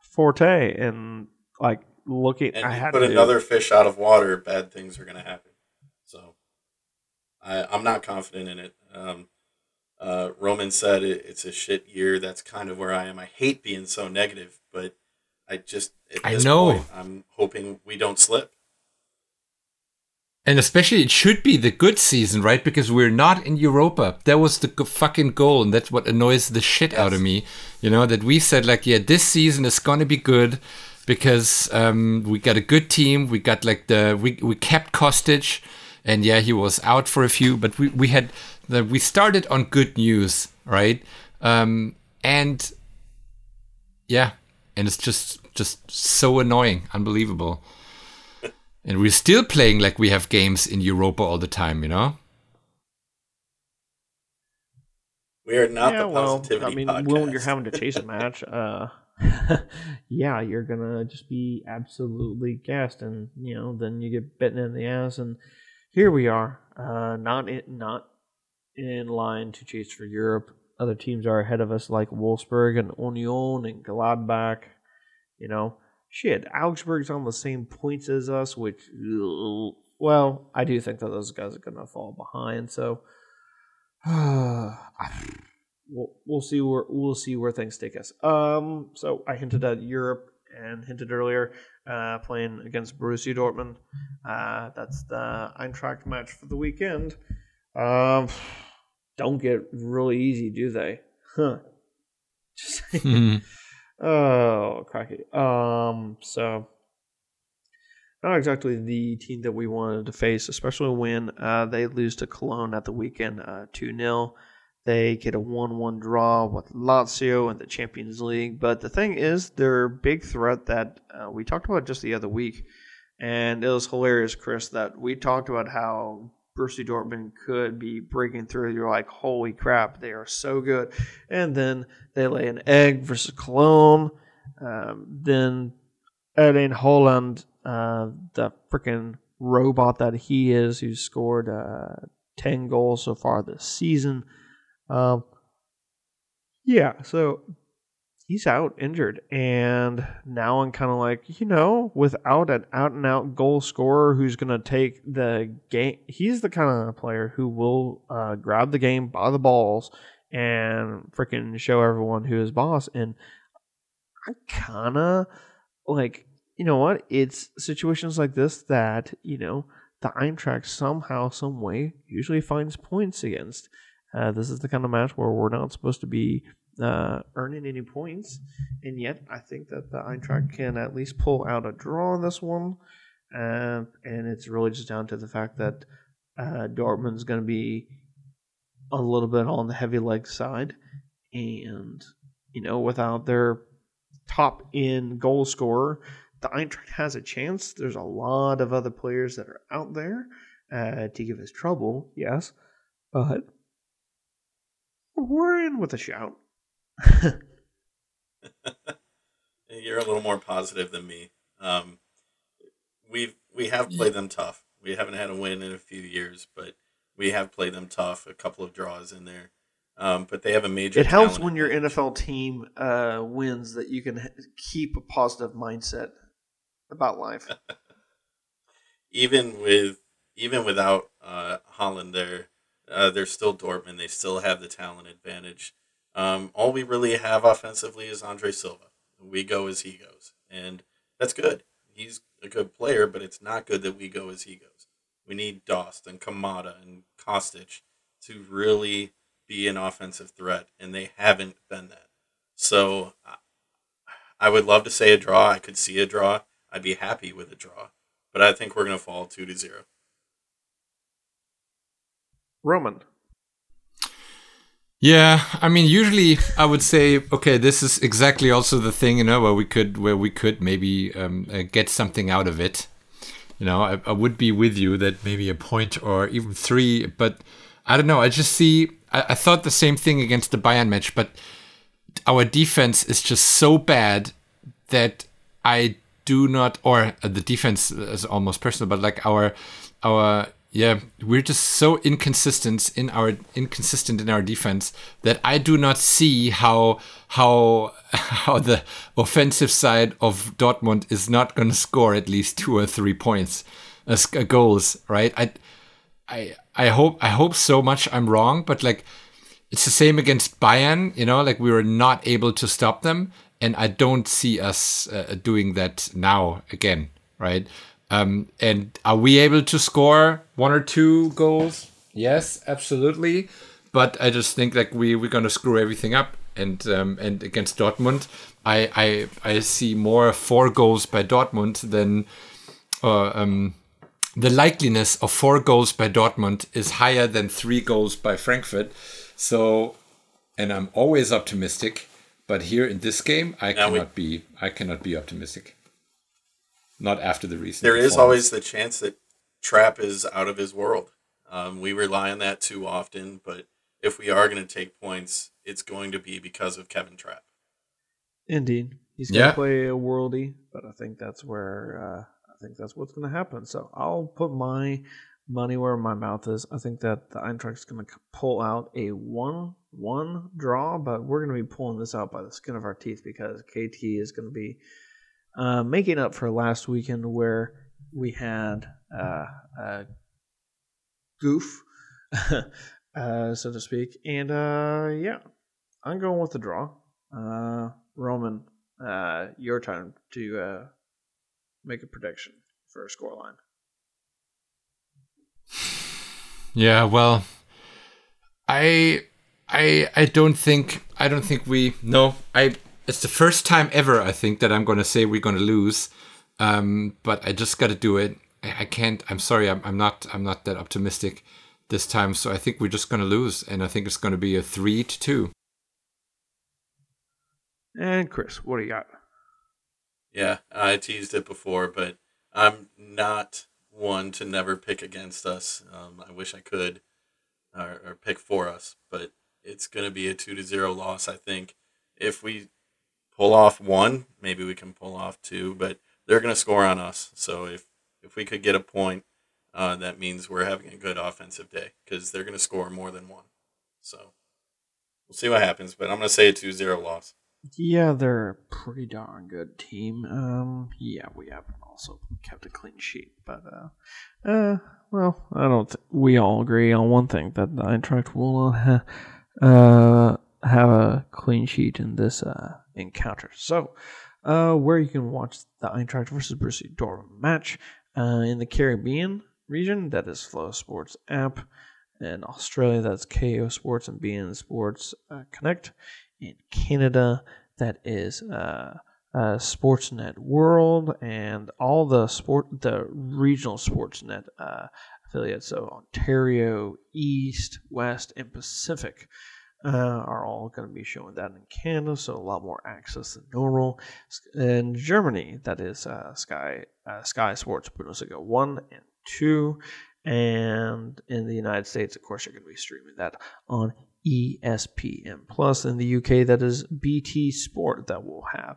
forte. And like looking, and I you had put to, another fish out of water, bad things are going to happen. So I, I'm not confident in it. Um, uh, Roman said it, it's a shit year. That's kind of where I am. I hate being so negative, but I just at I know. point, I'm hoping we don't slip. And especially, it should be the good season, right? Because we're not in Europa. That was the g- fucking goal, and that's what annoys the shit out of me. You know that we said like, yeah, this season is gonna be good because um, we got a good team. We got like the we we kept Kostic, and yeah, he was out for a few, but we we had the we started on good news, right? Um, and yeah, and it's just just so annoying, unbelievable. And we're still playing like we have games in Europa all the time, you know? We are not yeah, the well, positivity I mean, podcast. when you're having to chase a match, uh, yeah, you're gonna just be absolutely gassed, and you know, then you get bitten in the ass, and here we are, uh, not in, not in line to chase for Europe. Other teams are ahead of us, like Wolfsburg and Union and Gladbach. You know, shit, Augsburg's on the same points as us, which, well, I do think that those guys are gonna fall behind. So. we'll we'll see where we'll see where things take us. Um, so I hinted at Europe and hinted earlier, uh, playing against Borussia Dortmund. Uh, that's the Eintracht match for the weekend. Um, don't get really easy, do they? Huh. Just. Oh, cracky. Um, so not exactly the team that we wanted to face, especially when uh, they lose to Cologne at the weekend, uh, two 0 They get a one-one draw with Lazio in the Champions League. But the thing is, their big threat that uh, we talked about just the other week, and it was hilarious, Chris, that we talked about how Borussia Dortmund could be breaking through. You're like, holy crap, they are so good. And then they lay an egg versus Cologne. Um, then Erling Haaland, uh, the freaking robot that he is, who scored uh, 10 goals so far this season. Um, yeah, so he's out injured. And now I'm kind of like, you know, without an out and out goal scorer who's going to take the game, he's the kind of player who will uh, grab the game by the balls and freaking show everyone who is boss. And I kind of like, you know what? It's situations like this that, you know, the Eintracht somehow, some way, usually finds points against. Uh, this is the kind of match where we're not supposed to be uh, earning any points, and yet I think that the Eintracht can at least pull out a draw on this one, uh, and it's really just down to the fact that uh, Dortmund's going to be a little bit on the heavy leg side, and you know without their top in goal scorer, the Eintracht has a chance. There's a lot of other players that are out there uh, to give us trouble, yes, but we're in with a shout. You're a little more positive than me. Um, we've we have played them tough. We haven't had a win in a few years, but we have played them tough. A couple of draws in there, um, but they have a major. It helps when your. NFL team uh, wins that you can keep a positive mindset about life. even with even without uh, Haaland there, uh, they're still Dortmund. They still have the talent advantage. Um, all we really have offensively is Andre Silva. We go as he goes, and that's good. He's a good player, but it's not good that we go as he goes. We need Dost and Kamada and Kostic to really be an offensive threat, and they haven't been that. So I- would love to say a draw. I could see a draw. I'd be happy with a draw but I think we're going to fall two to zero. Roman. Yeah, I mean, usually I would say, okay, this is exactly also the thing, you know, where we could, where we could maybe um, uh, get something out of it. You know, I, I would be with you that maybe a point or even three, but I don't know. I just see, I, I thought the same thing against the Bayern match, but our defense is just so bad that I do not, or uh, the defense is almost personal, but like our, our, yeah, we're just so inconsistent in our inconsistent in our defense that I do not see how how how the offensive side of Dortmund is not going to score at least two or three points, uh, uh, goals, right? I I I hope I hope so much I'm wrong, but like it's the same against Bayern. You know, like we were not able to stop them, and I don't see us uh, doing that now again, right? Um, and are we able to score one or two goals? Yes, absolutely. But I just think like we we're gonna screw everything up, and um, and against Dortmund, I I I see more four goals by Dortmund than. Uh, um, the likeliness of four goals by Dortmund is higher than three goals by Frankfurt. So, and I'm always optimistic, but here in this game, I cannot we, be. I cannot be optimistic. Not after the recent. There is always the chance that Trapp is out of his world. Um, we rely on that too often, but if we are going to take points, it's going to be because of Kevin Trapp. Indeed, he's going to yeah. play a worldy, but I think that's where uh, think that's what's going to happen. So I'll put my money where my mouth is. I think that the Eintracht is going to pull out a one-one draw, but we're going to be pulling this out by the skin of our teeth because KT is going to be uh, making up for last weekend where we had uh, a goof, uh, so to speak. And uh, yeah, I'm going with the draw. Uh, Roman, uh, your time to make a prediction for a scoreline. Yeah, well, I I I don't think I don't think we no I it's the first time ever I think that I'm going to say we're going to lose. Um, but I just got to do it. I, I, can't. I'm sorry. I'm, I'm not. I'm not that optimistic this time. So I think we're just going to lose, and I think it's going to be a three to two. And Chris, what do you got? Yeah, I teased it before, but I'm not one to never pick against us. Um, I wish I could, or, or pick for us, but it's going to be a two to zero loss. I think if we pull off one, maybe we can pull off two, but they're going to score on us. So if if we could get a point, uh, that means we're having a good offensive day because they're going to score more than one. So we'll see what happens, but I'm going to say a 2-0 loss. Yeah, they're a pretty darn good team. Um, yeah, we haven't also kept a clean sheet, but uh, uh, well, I don't. Th- we all agree on one thing that the Eintracht will ha- uh have a clean sheet in this uh encounter. So, uh, where you can watch the Eintracht versus Borussia Dortmund match uh, in the Caribbean region, that is Flow Sports app. In Australia, that's Kayo Sports and beIN Sports uh, Connect in Canada that is uh, uh, Sportsnet World and all the sport the regional Sportsnet uh, affiliates. So Ontario, East, West, and Pacific. Uh, are all going to be showing that in Canada, so a lot more access than normal. In Germany, that is uh, Sky uh, Sky Sports Bundesliga one and two, and in the United States, of course, you're going to be streaming that on ESPN Plus. In the UK, that is BT Sport that will have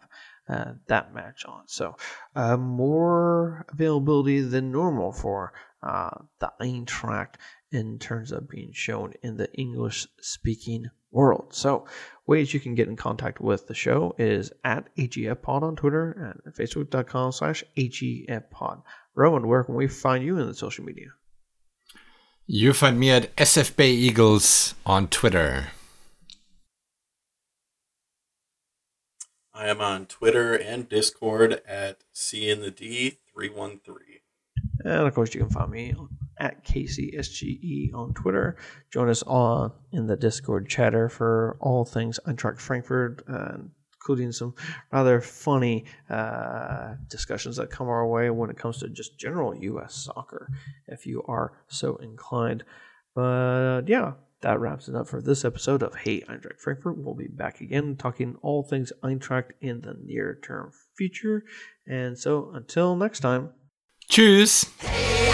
uh, that match on. So uh, more availability than normal for uh, the Eintracht in terms of being shown in the English speaking world. So ways you can get in contact with the show is at AGFPod on Twitter and facebook.com slash AGFPod. Roman, where can we find you in the social media? You find me at SF Bay Eagles on Twitter. I am on Twitter and Discord at C in the D three one three. And of course, you can find me at KCSGE on Twitter. Join us on in the Discord chatter for all things Eintracht Frankfurt and including some rather funny uh, discussions that come our way when it comes to just general U.S. soccer, if you are so inclined. But yeah, that wraps it up for this episode of Hey Eintracht Frankfurt. We'll be back again talking all things Eintracht in the near term future. And so until next time. Tschüss. Hey,